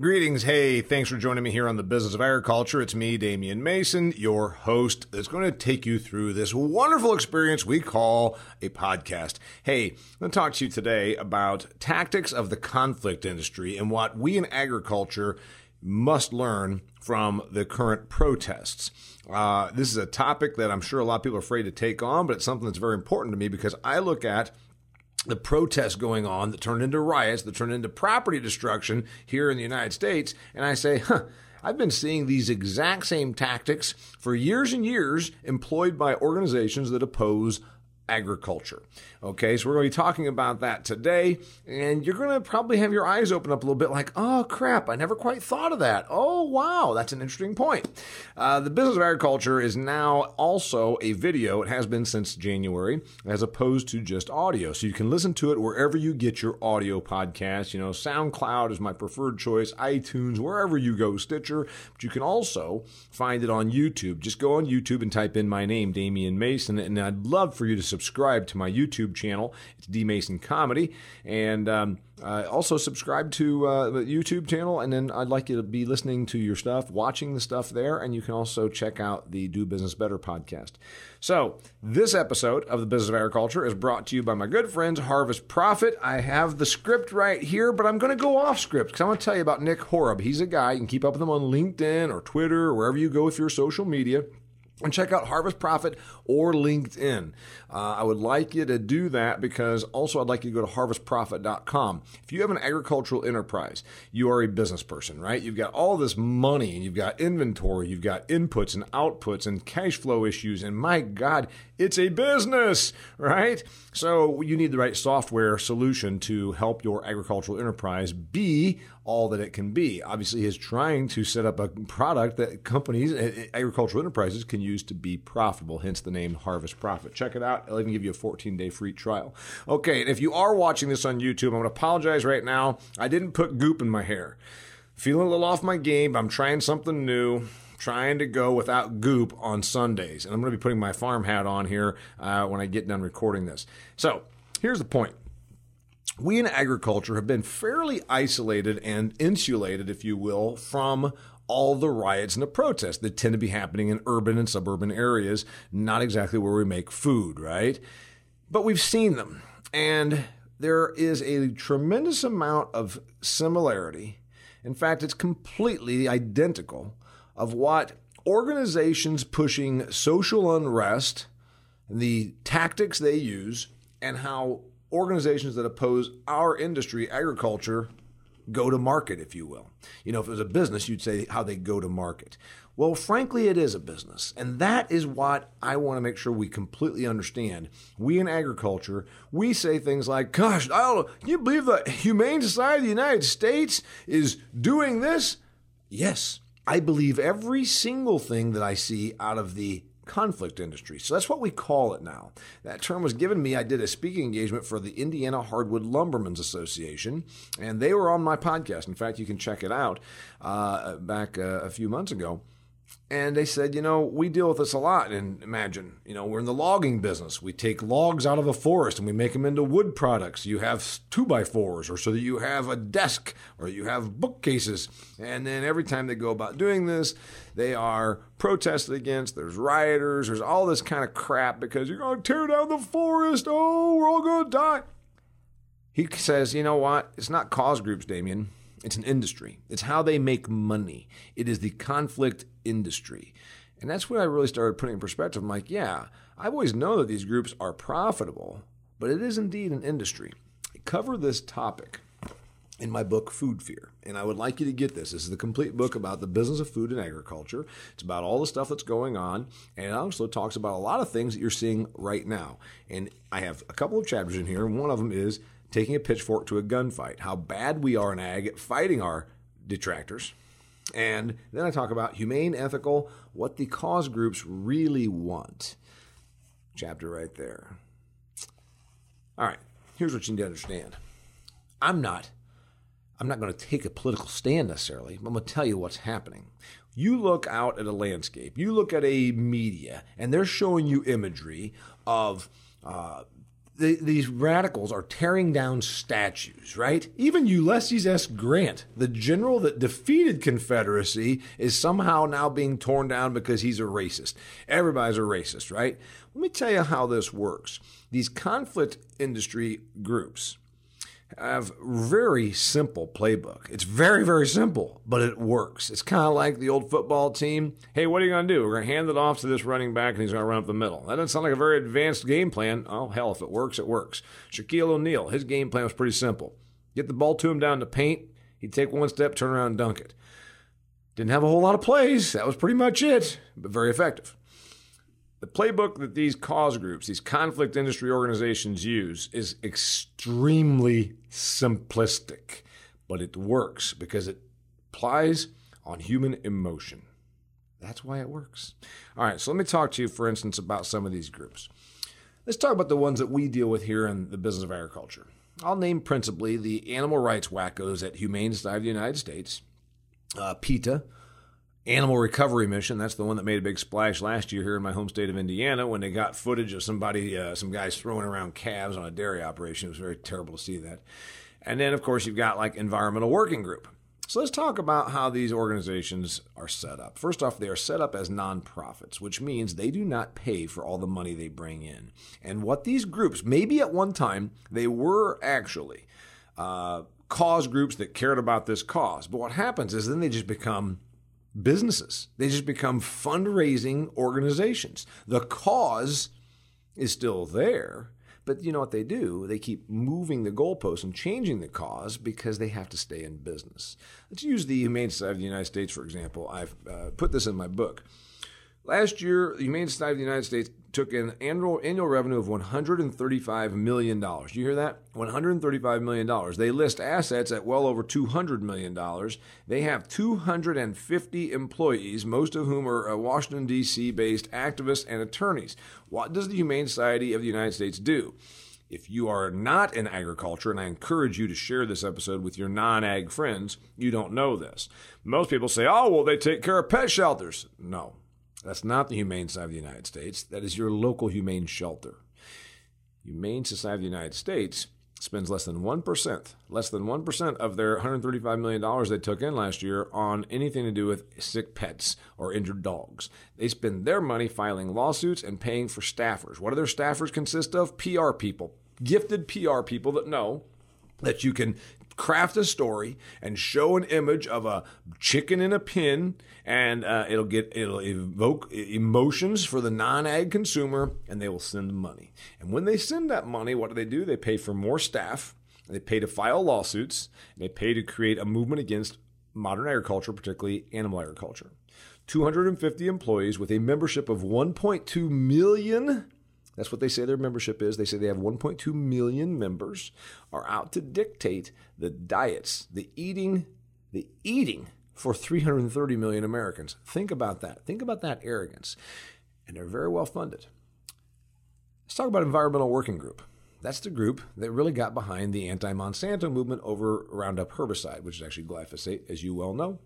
Greetings. Hey, thanks for joining me here on the Business of Agriculture. It's me, Damian Mason, your host, that's going to take you through this wonderful experience we call a podcast. Hey, I'm going to talk to you today about tactics of the conflict industry and what we in agriculture must learn from the current protests. Uh, this is a topic that I'm sure a lot of people are afraid to take on, but it's something that's very important to me because I look at the protests going on that turned into riots, that turned into property destruction here in the United States. And I say, huh, I've been seeing these exact same tactics for years and years employed by organizations that oppose agriculture. Okay, so we're going to be talking about that today, and you're going to probably have your eyes open up a little bit like, oh crap, I never quite thought of that. Oh wow, that's an interesting point. Uh, the business of agriculture is now also a video. It has been since January, as opposed to just audio. So you can listen to it wherever you get your audio podcast. You know, SoundCloud is my preferred choice, iTunes, wherever you go, Stitcher. But you can also find it on YouTube. Just go on YouTube and type in my name, Damian Mason, and I'd love for you to subscribe to my YouTube channel. It's D Mason Comedy, and um, uh, also subscribe to uh, the YouTube channel. And then I'd like you to be listening to your stuff, watching the stuff there, and you can also check out the Do Business Better podcast. So this episode of the Business of Agriculture is brought to you by my good friends Harvest Profit. I have the script right here, but I'm going to go off script because I want to tell you about Nick Horob. He's a guy you can keep up with him on LinkedIn or Twitter or wherever you go with your social media and check out Harvest Profit or LinkedIn. Uh, I would like you to do that because also I'd like you to go to harvestprofit.com. If you have an agricultural enterprise, you are a business person, right? You've got all this money and you've got inventory, you've got inputs and outputs and cash flow issues, and my God, it's a business, right? So you need the right software solution to help your agricultural enterprise be all that it can be. Obviously, he's trying to set up a product that companies, agricultural enterprises, can use to be profitable, hence the name Harvest Profit. Check it out. I'll even give you a 14 day free trial. Okay, and if you are watching this on YouTube, I'm going to apologize right now. I didn't put goop in my hair. Feeling a little off my game. I'm trying something new trying to go without goop on Sundays. And I'm going to be putting my farm hat on here uh, when I get done recording this. So here's the point. We in agriculture have been fairly isolated and insulated, if you will, from all the riots and the protests that tend to be happening in urban and suburban areas, not exactly where we make food, right? But we've seen them. And there is a tremendous amount of similarity. In fact, it's completely identical of what organizations pushing social unrest the tactics they use and how organizations that oppose our industry, agriculture, go to market, if you will. You know, if it was a business, you'd say how they go to market. Well, frankly, it is a business. And that is what I want to make sure we completely understand. We in agriculture, we say things like, gosh, I don't can you believe the Humane Society of the United States is doing this? Yes, I believe every single thing that I see out of the conflict industry. So that's what we call it now. That term was given me. I did a speaking engagement for the Indiana Hardwood Lumbermen's Association, and they were on my podcast. In fact, you can check it out uh, back uh, a few months ago. And they said, you know, we deal with this a lot. And imagine, you know, we're in the logging business. We take logs out of a forest and we make them into wood products. You have two by fours, or so that you have a desk, or you have bookcases. And then every time they go about doing this, they are protested against. There's rioters. There's all this kind of crap because you're going to tear down the forest. Oh, we're all going to die. He says, you know what? It's not cause groups, Damian. It's an industry. It's how they make money. It is the conflict industry. And that's when I really started putting in perspective. I'm like, yeah, I've always known that these groups are profitable, but it is indeed an industry. I cover this topic in my book, Food Fear. And I would like you to get this. This is the complete book about the business of food and agriculture. It's about all the stuff that's going on. And it also talks about a lot of things that you're seeing right now. And I have a couple of chapters in here. One of them is taking a pitchfork to a gunfight, how bad we are in ag at fighting our detractors. And then I talk about humane, ethical, what the cause groups really want. Chapter right there. All right, here's what you need to understand. I'm not I'm not going to take a political stand necessarily. I'm going to tell you what's happening. You look out at a landscape, you look at a media, and they're showing you imagery of uh, the, these radicals are tearing down statues, right? Even Ulysses S. Grant, the general that defeated Confederacy, is somehow now being torn down because he's a racist. Everybody's a racist, right? Let me tell you how this works. These conflict industry groups, have very simple playbook. It's very, very simple, but it works. It's kind of like the old football team. Hey, what are you going to do? We're going to hand it off to this running back and he's going to run up the middle. That doesn't sound like a very advanced game plan. Oh, hell, if it works, it works. Shaquille O'Neal, his game plan was pretty simple. Get the ball to him down the paint. He'd take one step, turn around dunk it. Didn't have a whole lot of plays. That was pretty much it, but very effective. The playbook that these cause groups, these conflict industry organizations use is extremely simplistic, but it works because it applies on human emotion. That's why it works. All right, so let me talk to you, for instance, about some of these groups. Let's talk about the ones that we deal with here in the business of agriculture. I'll name principally the animal rights wackos at Humane Society of the United States, uh, PETA, Animal Recovery Mission. That's the one that made a big splash last year here in my home state of Indiana when they got footage of somebody, uh, some guys throwing around calves on a dairy operation. It was very terrible to see that. And then, of course, you've got like Environmental Working Group. So let's talk about how these organizations are set up. First off, they are set up as nonprofits, which means they do not pay for all the money they bring in. And what these groups, maybe at one time, they were actually uh, cause groups that cared about this cause. But what happens is then they just become businesses. They just become fundraising organizations. The cause is still there, but you know what they do? They keep moving the goalposts and changing the cause because they have to stay in business. Let's use the Humane Society of the United States, for example. I've uh, put this in my book. Last year, the Humane Society of the United States took in annual annual revenue of 135 million dollars. You hear that? 135 million dollars. They list assets at well over 200 million dollars. They have 250 employees, most of whom are uh, Washington D.C. based activists and attorneys. What does the Humane Society of the United States do? If you are not in agriculture, and I encourage you to share this episode with your non ag friends, you don't know this. Most people say, oh, well, they take care of pet shelters. No, that's not the Humane Society of the United States. That is your local humane shelter. Humane Society of the United States spends less than 1%, less than 1% of their $135 million they took in last year on anything to do with sick pets or injured dogs. They spend their money filing lawsuits and paying for staffers. What do their staffers consist of? PR people, gifted PR people that know that you can craft a story and show an image of a chicken in a pin and uh, it'll get it'll evoke emotions for the non-ag consumer and they will send money. And when they send that money what do they do? They pay for more staff they pay to file lawsuits they pay to create a movement against modern agriculture particularly animal agriculture. 250 employees with a membership of 1.2 million that's what they say their membership is. They say they have 1.2 million members are out to dictate the diets, the eating, the eating for 330 million Americans. Think about that. Think about that arrogance. And they're very well funded. Let's talk about Environmental Working Group. That's the group that really got behind the anti Monsanto movement over Roundup herbicide, which is actually glyphosate, as you well know.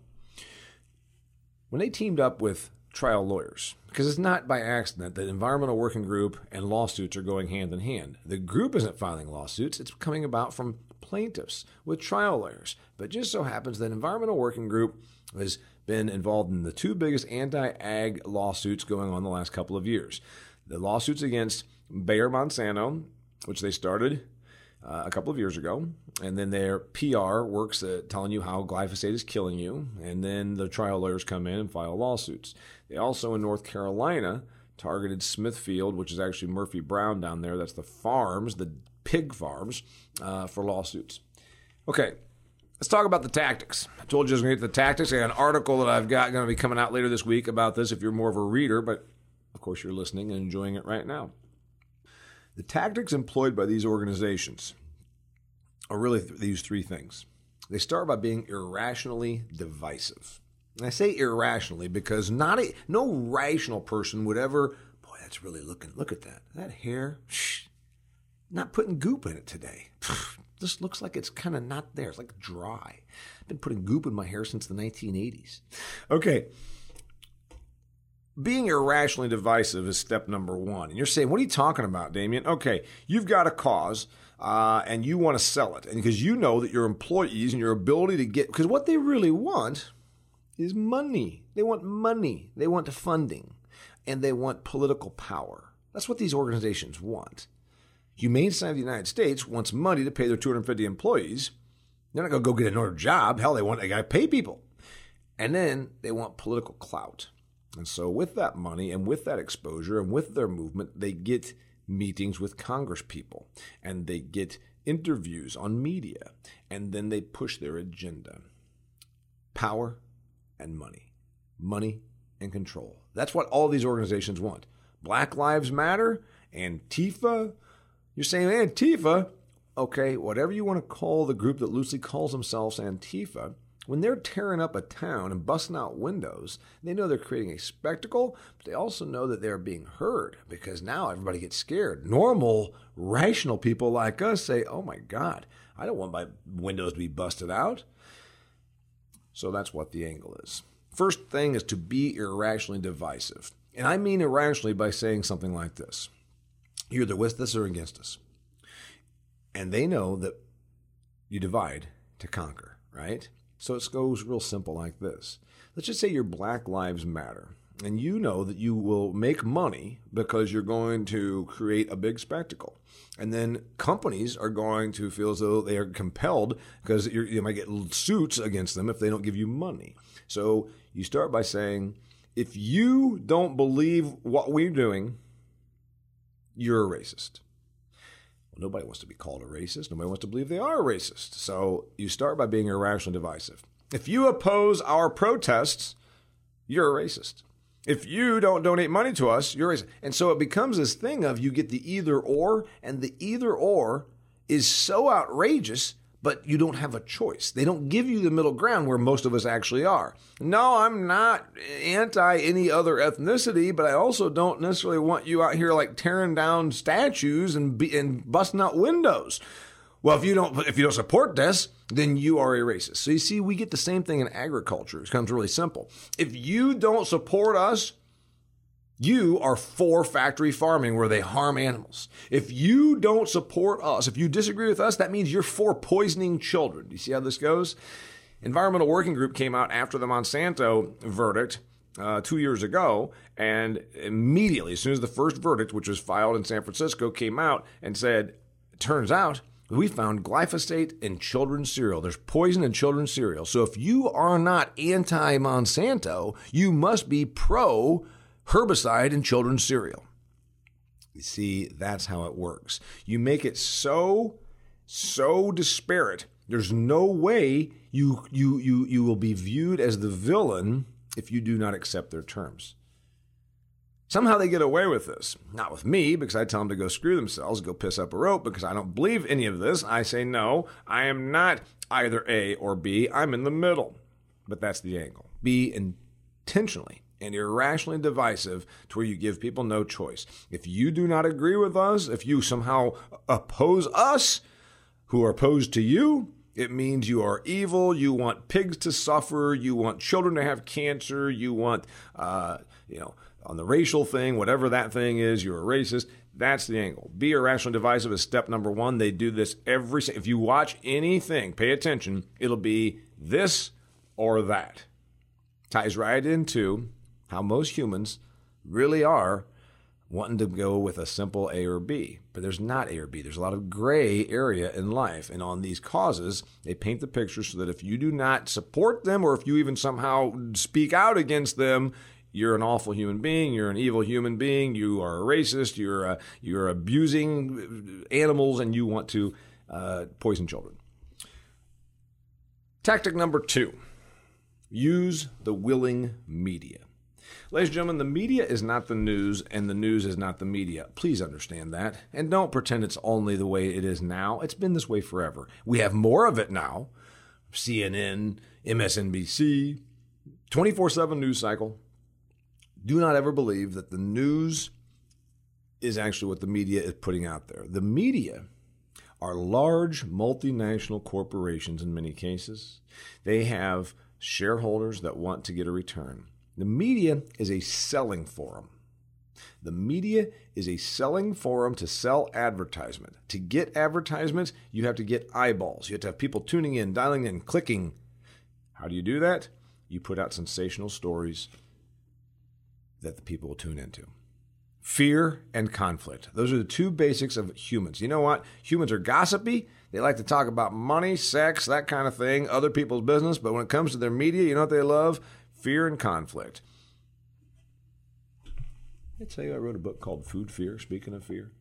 When they teamed up with trial lawyers because it's not by accident that environmental working group and lawsuits are going hand in hand. The group isn't filing lawsuits, it's coming about from plaintiffs with trial lawyers. But just so happens that environmental working group has been involved in the two biggest anti-ag lawsuits going on the last couple of years. The lawsuits against Bayer Monsanto, which they started uh, a couple of years ago, and then their PR works at telling you how glyphosate is killing you, and then the trial lawyers come in and file lawsuits. They also in North Carolina targeted Smithfield, which is actually Murphy Brown down there. That's the farms, the pig farms, uh, for lawsuits. Okay, let's talk about the tactics. I told you I was going to get the tactics. I got an article that I've got going to be coming out later this week about this. If you're more of a reader, but of course you're listening and enjoying it right now. The tactics employed by these organizations are really th- these three things. They start by being irrationally divisive. I say irrationally because not a no rational person would ever, boy, that's really looking, look at that. That hair, shh, not putting goop in it today. This looks like it's kind of not there. It's like dry. I've been putting goop in my hair since the 1980s. Okay. Being irrationally divisive is step number one. And you're saying, what are you talking about, Damian? Okay, you've got a cause uh, and you want to sell it. And because you know that your employees and your ability to get, because what they really want is money. They want money, they want funding, and they want political power. That's what these organizations want. Humane Society of the United States wants money to pay their 250 employees. They're not going to go get another job. Hell, they want they got to pay people, and then they want political clout. And so, with that money and with that exposure and with their movement, they get meetings with Congress people and they get interviews on media, and then they push their agenda power and money, money and control. That's what all these organizations want. Black Lives Matter, Antifa. You're saying Antifa, okay, whatever you want to call the group that loosely calls themselves Antifa, when they're tearing up a town and busting out windows, they know they're creating a spectacle, but they also know that they're being heard because now everybody gets scared. Normal, rational people like us say, oh my God, I don't want my windows to be busted out. So that's what the angle is. First thing is to be irrationally divisive. And I mean irrationally by saying something like this You're either with us or against us. And they know that you divide to conquer, right? So it goes real simple like this. Let's just say your Black Lives Matter, and you know that you will make money because you're going to create a big spectacle. And then companies are going to feel as though they are compelled because you might get suits against them if they don't give you money. So you start by saying, if you don't believe what we're doing, you're a racist. Well, nobody wants to be called a racist. Nobody wants to believe they are a racist. So you start by being irrational and divisive. If you oppose our protests, you're a racist. If you don't donate money to us, you're. And so it becomes this thing of you get the either or, and the either or is so outrageous but you don't have a choice. They don't give you the middle ground where most of us actually are. No, I'm not anti any other ethnicity, but I also don't necessarily want you out here like tearing down statues and be, and busting out windows. Well, if you don't if you don't support this, then you are a racist. So you see, we get the same thing in agriculture. It becomes really simple. If you don't support us, you are for factory farming where they harm animals. If you don't support us, if you disagree with us, that means you're for poisoning children. Do you see how this goes? Environmental Working Group came out after the Monsanto verdict uh, two years ago, and immediately, as soon as the first verdict, which was filed in San Francisco, came out and said, turns out we found glyphosate in children's cereal. There's poison in children's cereal. So if you are not anti Monsanto, you must be pro herbicide in children's cereal. You see, that's how it works. You make it so, so disparate. There's no way you, you, you, you will be viewed as the villain if you do not accept their terms. Somehow they get away with this. Not with me, because I tell them to go screw themselves, go piss up a rope, because I don't believe any of this. I say, no, I am not either A or B. I'm in the middle. But that's the angle. Be intentionally and irrationally divisive to where you give people no choice. If you do not agree with us, if you somehow oppose us who are opposed to you, it means you are evil. You want pigs to suffer. You want children to have cancer. You want, uh, you know, on the racial thing, whatever that thing is, you're a racist. That's the angle. Be irrational divisive is step number one. They do this every. If you watch anything, pay attention. It'll be this or that. Ties right into how most humans really are wanting to go with a simple A or B. But there's not A or B. There's a lot of gray area in life. And on these causes, they paint the picture so that if you do not support them or if you even somehow speak out against them, you're an awful human being. You're an evil human being. You are a racist. You're uh, you're abusing animals, and you want to uh, poison children. Tactic number two: use the willing media. Ladies and gentlemen, the media is not the news, and the news is not the media. Please understand that. And don't pretend it's only the way it is now. It's been this way forever. We have more of it now CNN, MSNBC, 24 7 news cycle. Do not ever believe that the news is actually what the media is putting out there. The media are large multinational corporations in many cases. They have shareholders that want to get a return. The media is a selling forum. The media is a selling forum to sell advertisement. To get advertisements, you have to get eyeballs. You have to have people tuning in, dialing in, clicking. How do you do that? You put out sensational stories that the people will tune into. Fear and conflict. Those are the two basics of humans. You know what? Humans are gossipy. They like to talk about money, sex, that kind of thing, other people's business. But when it comes to their media, you know what they love? Fear and conflict. I tell you, I wrote a book called Food Fear, speaking of fear.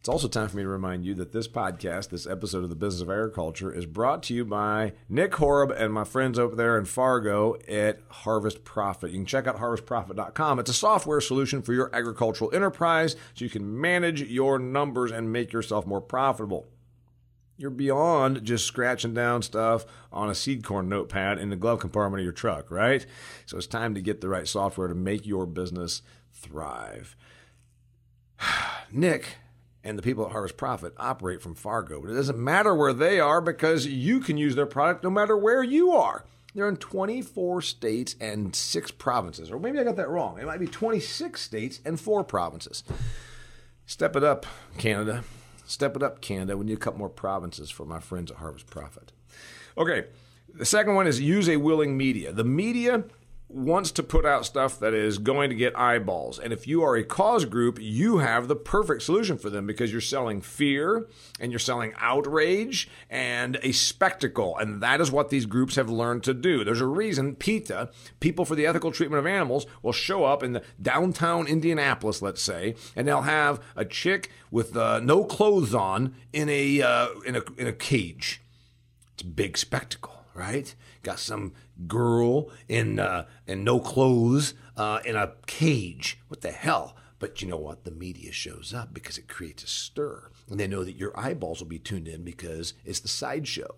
It's also time for me to remind you that this podcast, this episode of the Business of Agriculture, is brought to you by Nick Horob and my friends over there in Fargo at Harvest Profit. You can check out harvestprofit.com. It's a software solution for your agricultural enterprise so you can manage your numbers and make yourself more profitable. You're beyond just scratching down stuff on a seed corn notepad in the glove compartment of your truck, right? So it's time to get the right software to make your business thrive. Nick and the people at Harvest Profit operate from Fargo, but it doesn't matter where they are because you can use their product no matter where you are. They're in 24 states and six provinces. Or maybe I got that wrong. It might be 26 states and four provinces. Step it up, Canada. Step it up, Canada. We need a couple more provinces for my friends at Harvest Profit. Okay, the second one is use a willing media. The media wants to put out stuff that is going to get eyeballs. And if you are a cause group, you have the perfect solution for them because you're selling fear and you're selling outrage and a spectacle. And that is what these groups have learned to do. There's a reason PETA, People for the Ethical Treatment of Animals, will show up in the downtown Indianapolis, let's say, and they'll have a chick with uh, no clothes on in a, uh, in a, in a cage. It's a big spectacle right? Got some girl in uh, in no clothes uh, in a cage. What the hell? But you know what? The media shows up because it creates a stir, and they know that your eyeballs will be tuned in because it's the sideshow.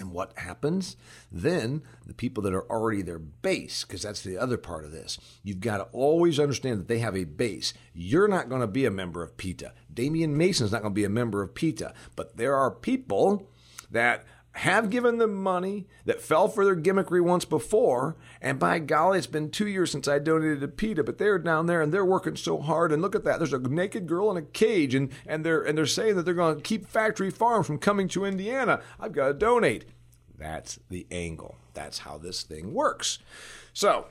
And what happens? Then the people that are already their base, because that's the other part of this, you've got to always understand that they have a base. You're not going to be a member of PETA. Damian Mason's not going to be a member of PETA. But there are people that have given them money that fell for their gimmickry once before. And by golly, it's been two years since I donated to PETA, but they're down there and they're working so hard. And look at that. There's a naked girl in a cage and, and they're and they're saying that they're going to keep factory farms from coming to Indiana. I've got to donate. That's the angle. That's how this thing works. So,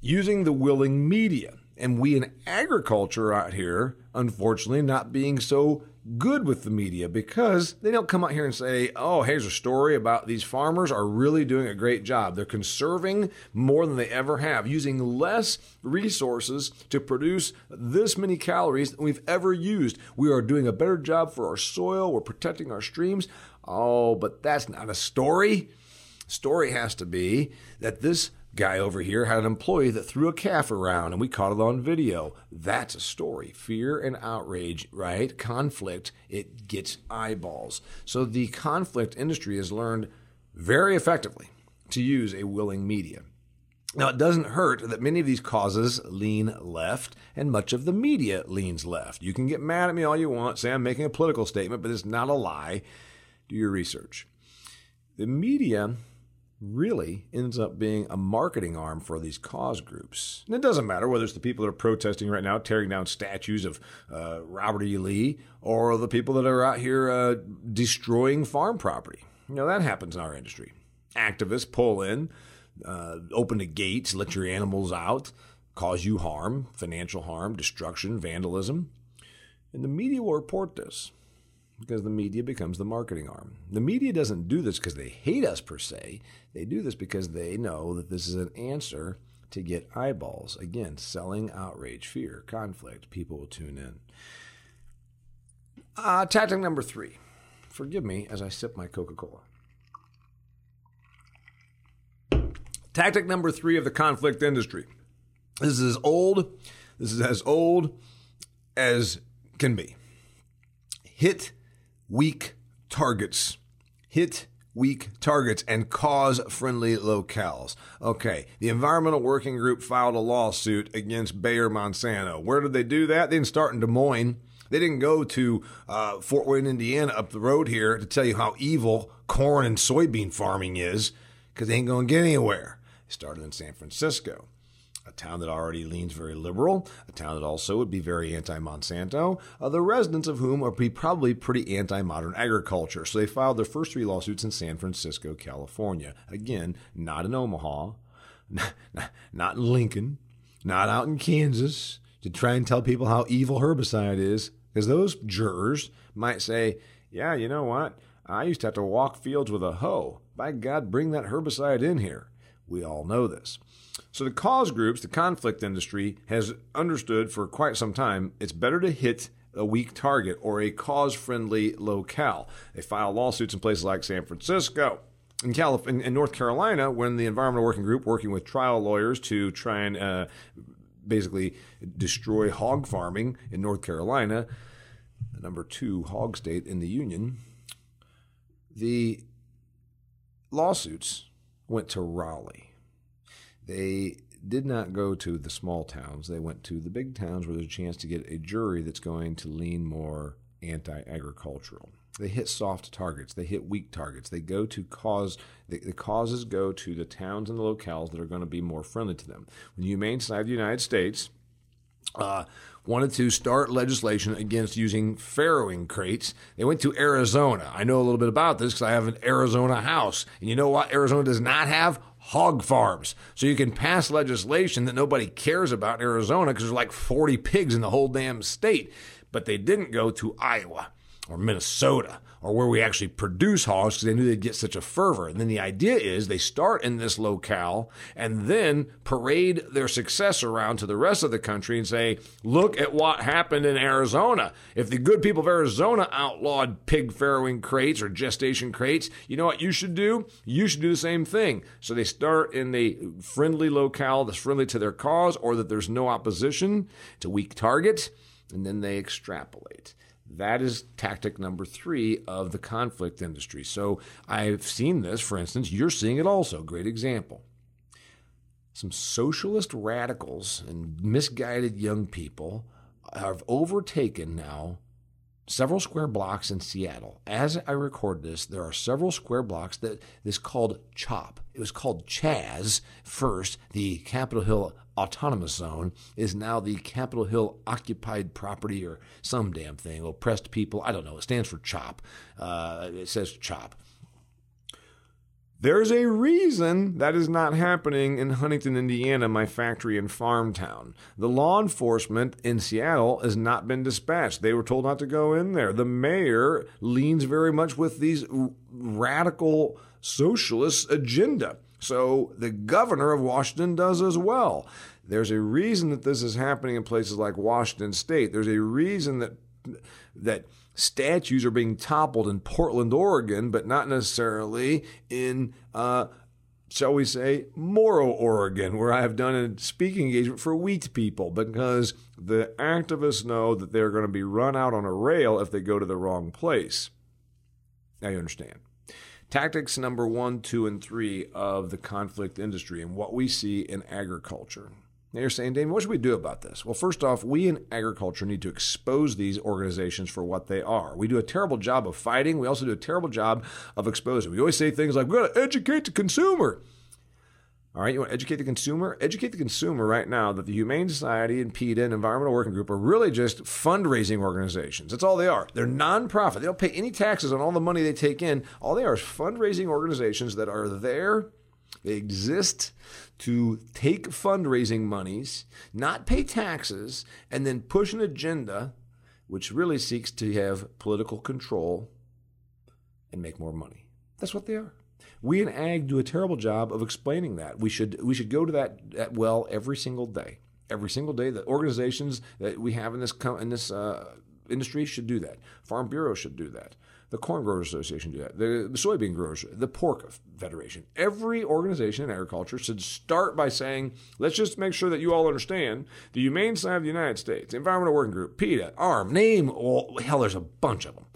using the willing media. And we in agriculture out here, unfortunately, not being so good with the media because they don't come out here and say, oh, here's a story about these farmers are really doing a great job. They're conserving more than they ever have, using less resources to produce this many calories than we've ever used. We are doing a better job for our soil, we're protecting our streams. Oh, but that's not a story. Story has to be that this Guy over here had an employee that threw a calf around and we caught it on video. That's a story. Fear and outrage, right? Conflict, it gets eyeballs. So the conflict industry has learned very effectively to use a willing media. Now, it doesn't hurt that many of these causes lean left and much of the media leans left. You can get mad at me all you want, say I'm making a political statement, but it's not a lie. Do your research. The media really ends up being a marketing arm for these cause groups. And it doesn't matter whether it's the people that are protesting right now, tearing down statues of uh, Robert E. Lee, or the people that are out here uh, destroying farm property. You know, that happens in our industry. Activists pull in, uh, open the gates, let your animals out, cause you harm, financial harm, destruction, vandalism. And the media will report this because the media becomes the marketing arm. The media doesn't do this because they hate us per se. They do this because they know that this is an answer to get eyeballs. Again, selling outrage, fear, conflict. People will tune in. Uh, tactic number three. Forgive me as I sip my Coca Cola. Tactic number three of the conflict industry. This is as old. This is as old as can be. Hit weak targets. Hit weak targets and cause friendly locales. Okay, the Environmental Working Group filed a lawsuit against Bayer Monsanto. Where did they do that? They didn't start in Des Moines. They didn't go to uh, Fort Wayne, Indiana, up the road here to tell you how evil corn and soybean farming is, because they ain't going to get anywhere. They started in San Francisco a town that already leans very liberal, a town that also would be very anti Monsanto, uh, the residents of whom are probably pretty anti modern agriculture. So they filed their first three lawsuits in San Francisco, California. Again, not in Omaha, not in Lincoln, not out in Kansas to try and tell people how evil herbicide is, because those jurors might say, yeah, you know what? I used to have to walk fields with a hoe. By God, bring that herbicide in here. We all know this. So the cause groups, the conflict industry, has understood for quite some time it's better to hit a weak target or a cause friendly locale. They file lawsuits in places like San Francisco. In, Calif- in, North Carolina, when the Environmental Working Group, working with trial lawyers to try and uh, basically destroy hog farming in North Carolina, the number two hog state in the Union, the lawsuits went to Raleigh. They did not go to the small towns. They went to the big towns where there's a chance to get a jury that's going to lean more anti agricultural. They hit soft targets. They hit weak targets. They go to cause, the, the, causes go to the towns and the locales that are going to be more friendly to them. When the Humane Society of the United States uh, wanted to start legislation against using farrowing crates. They went to Arizona. I know a little bit about this because I have an Arizona house. And you know what? Arizona does not have hog farms. So you can pass legislation that nobody cares about in Arizona because there's like 40 pigs in the whole damn state. But they didn't go to Iowa or Minnesota or where we actually produce hogs because they knew they'd get such a fervor. And then the idea is they start in this locale and then parade their success around to the rest of the country and say, look at what happened in Arizona. If the good people of Arizona outlawed pig farrowing crates or gestation crates, you know what you should do? You should do the same thing. So they start in the friendly locale that's friendly to their cause or that there's no opposition. It's a weak target. And then they extrapolate. That is tactic number three of the conflict industry. So I've seen this, for instance, you're seeing it also. Great example. Some socialist radicals and misguided young people have overtaken now several square blocks in Seattle. As I record this, there are several square blocks that is called CHOP. It was called Chaz first, the Capitol Hill Autonomous Zone is now the Capitol Hill Occupied Property or some damn thing, oppressed people. I don't know. It stands for CHOP. Uh, it says CHOP. There's a reason that is not happening in Huntington, Indiana, my factory and farm town. The law enforcement in Seattle has not been dispatched. They were told not to go in there. The mayor leans very much with these radical socialist agenda. So the governor of Washington does as well. There's a reason that this is happening in places like Washington State. There's a reason that that statues are being toppled in Portland, Oregon, but not necessarily in, uh, shall we say, Moro, Oregon, where I have done a speaking engagement for wheat people, because the activists know that they're going to be run out on a rail if they go to the wrong place. Now you understand. Tactics number one, two, and three of the conflict industry and what we see in agriculture. Now you're saying, David, what should we do about this? Well, first off, we in agriculture need to expose these organizations for what they are. We do a terrible job of fighting. We also do a terrible job of exposing. We always say things like, we've got to educate the consumer. All right, you want to educate the consumer? Educate the consumer right now that the Humane Society and PETA and Environmental Working Group are really just fundraising organizations. That's all they are. They're nonprofit. They don't pay any taxes on all the money they take in. All they are is fundraising organizations that are there. They exist to take fundraising monies, not pay taxes, and then push an agenda which really seeks to have political control and make more money. That's what they are. We in ag do a terrible job of explaining that. We should we should go to that, that well every single day. Every single day, the organizations that we have in this in this uh, industry should do that. Farm Bureau should do that. The Corn Growers Association do that. The, the Soybean Growers, the Pork Federation. Every organization in agriculture should start by saying, let's just make sure that you all understand the Humane Society of the United States, Environmental Working Group, PETA, ARM, name, all, hell, there's a bunch of them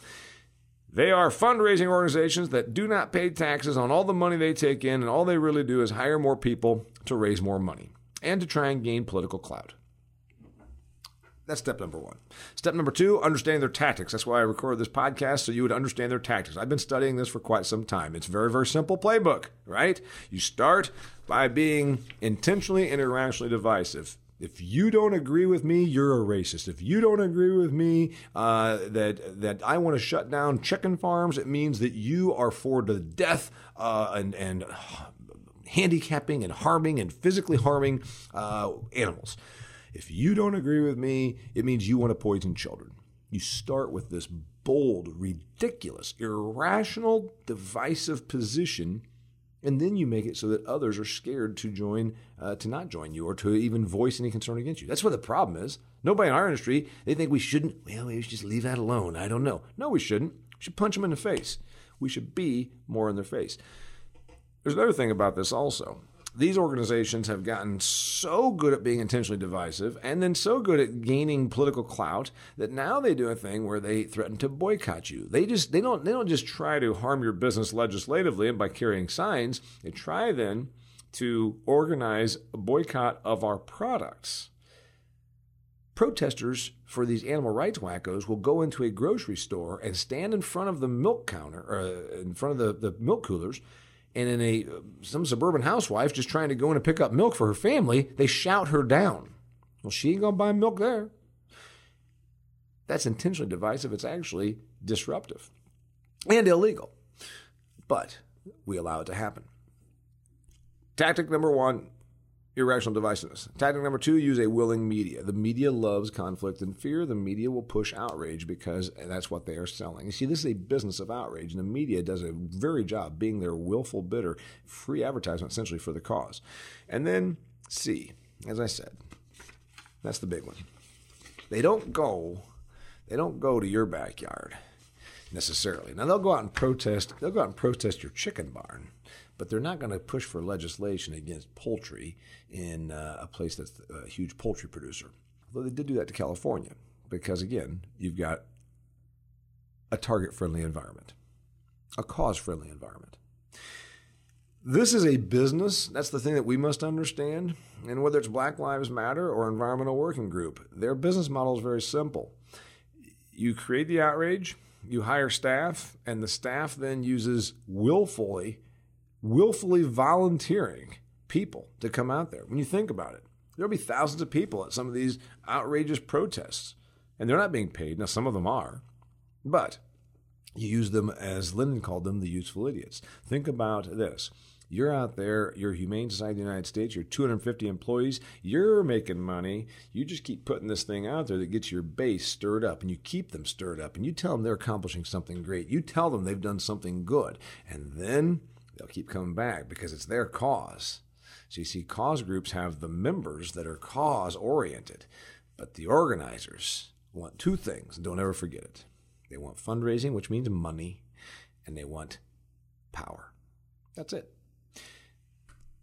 They are fundraising organizations that do not pay taxes on all the money they take in, and all they really do is hire more people to raise more money and to try and gain political clout. That's step number one. Step number two, understanding their tactics. That's why I recorded this podcast, so you would understand their tactics. I've been studying this for quite some time. It's very, very simple playbook, right? You start by being intentionally and irrationally divisive. If you don't agree with me, you're a racist. If you don't agree with me uh, that that I want to shut down chicken farms, it means that you are for the death uh, and and handicapping and harming and physically harming uh, animals. If you don't agree with me, it means you want to poison children. You start with this bold, ridiculous, irrational, divisive position, and then you make it so that others are scared to join, uh, to not join you, or to even voice any concern against you. That's what the problem is. Nobody in our industry they think we shouldn't. Well, we should just leave that alone. I don't know. No, we shouldn't. We should punch them in the face. We should be more in their face. There's another thing about this also these organizations have gotten so good at being intentionally divisive and then so good at gaining political clout that now they do a thing where they threaten to boycott you. They just they don't they don't just try to harm your business legislatively and by carrying signs. They try then to organize a boycott of our products. Protesters for these animal rights wackos will go into a grocery store and stand in front of the milk counter, or uh, in front of the, the milk coolers, and in a some suburban housewife just trying to go in and pick up milk for her family, they shout her down. Well, she ain't gonna buy milk there. That's intentionally divisive. It's actually disruptive and illegal. But we allow it to happen. Tactic number one irrational divisiveness. Tactic number two, use a willing media. The media loves conflict and fear. The media will push outrage because that's what they are selling. You see, this is a business of outrage, and the media does a very job being their willful bidder, free advertisement essentially for the cause. And then C, as I said, that's the big one. They don't go, they don't go to your backyard necessarily. Now they'll go out and protest. They'll go out and protest your chicken barn but they're not going to push for legislation against poultry in uh, a place that's a huge poultry producer. Although they did do that to California, because again, you've got a target friendly environment, a cause friendly environment. This is a business. That's the thing that we must understand. And whether it's Black Lives Matter or Environmental Working Group, their business model is very simple. You create the outrage, you hire staff, and the staff then uses willfully willfully volunteering people to come out there. When you think about it, there'll be thousands of people at some of these outrageous protests, and they're not being paid. Now, some of them are, but you use them as Lenin called them, the useful idiots. Think about this. You're out there, you're Humane Society of the United States, you're 250 employees, you're making money. You just keep putting this thing out there that gets your base stirred up, and you keep them stirred up, and you tell them they're accomplishing something great. You tell them they've done something good. And then they'll keep coming back because it's their cause. So you see, cause groups have the members that are cause oriented, but the organizers want two things. Don't ever forget it. They want fundraising, which means money, and they want power. That's it.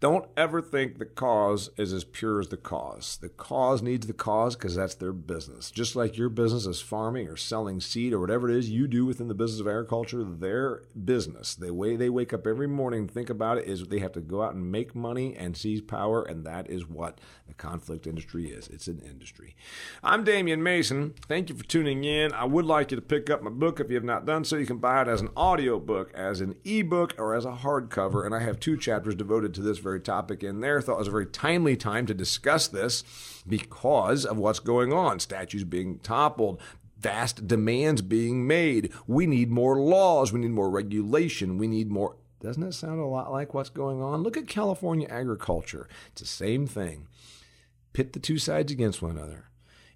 Don't ever think the cause is as pure as the cause. The cause needs the cause because that's their business. Just like your business is farming or selling seed or whatever it is you do within the business of agriculture, their business, the way they wake up every morning and think about it is they have to go out and make money and seize power, and that is what the conflict industry is. It's an industry. I'm Damian Mason. Thank you for tuning in. I would like you to pick up my book if you have not done so. You can buy it as an audio book, as an ebook, or as a hardcover, and I have two chapters devoted to this very very topic in there. Thought it was a very timely time to discuss this because of what's going on. Statues being toppled, vast demands being made. We need more laws. We need more regulation. We need more. Doesn't it sound a lot like what's going on? Look at California agriculture. It's the same thing. Pit the two sides against one another.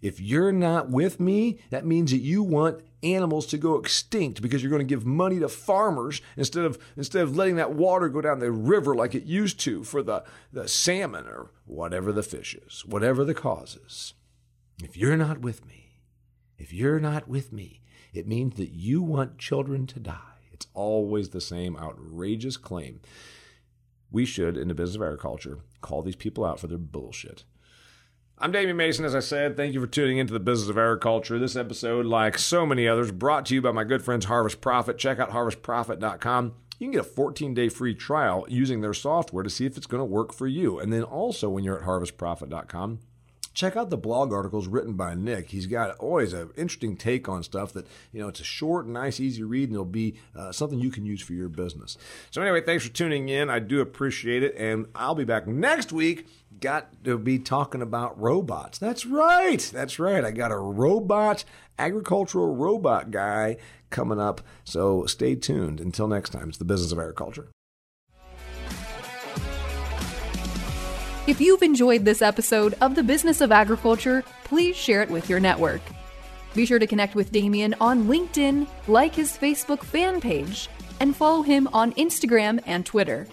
If you're not with me, that means that you want animals to go extinct because you're going to give money to farmers instead of instead of letting that water go down the river like it used to for the, the salmon or whatever the fish is, whatever the cause is. If you're not with me, if you're not with me, it means that you want children to die. It's always the same outrageous claim. We should, in the business of agriculture, call these people out for their bullshit. I'm Damian Mason, as I said. Thank you for tuning into the business of agriculture. This episode, like so many others, brought to you by my good friends Harvest Profit. Check out harvestprofit.com. You can get a 14 day free trial using their software to see if it's going to work for you. And then also, when you're at harvestprofit.com, check out the blog articles written by Nick. He's got always an interesting take on stuff that, you know, it's a short, nice, easy read, and it'll be uh, something you can use for your business. So, anyway, thanks for tuning in. I do appreciate it. And I'll be back next week. Got to be talking about robots. That's right. That's right. I got a robot, agricultural robot guy coming up. So, stay tuned. Until next time, it's the business of agriculture. If you've enjoyed this episode of The Business of Agriculture, please share it with your network. Be sure to connect with Damian on LinkedIn, like his Facebook fan page, and follow him on Instagram and Twitter.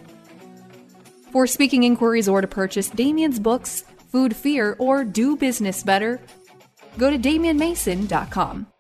For speaking inquiries or to purchase Damian's books, Food Fear, or Do Business Better, go to DamianMason.com.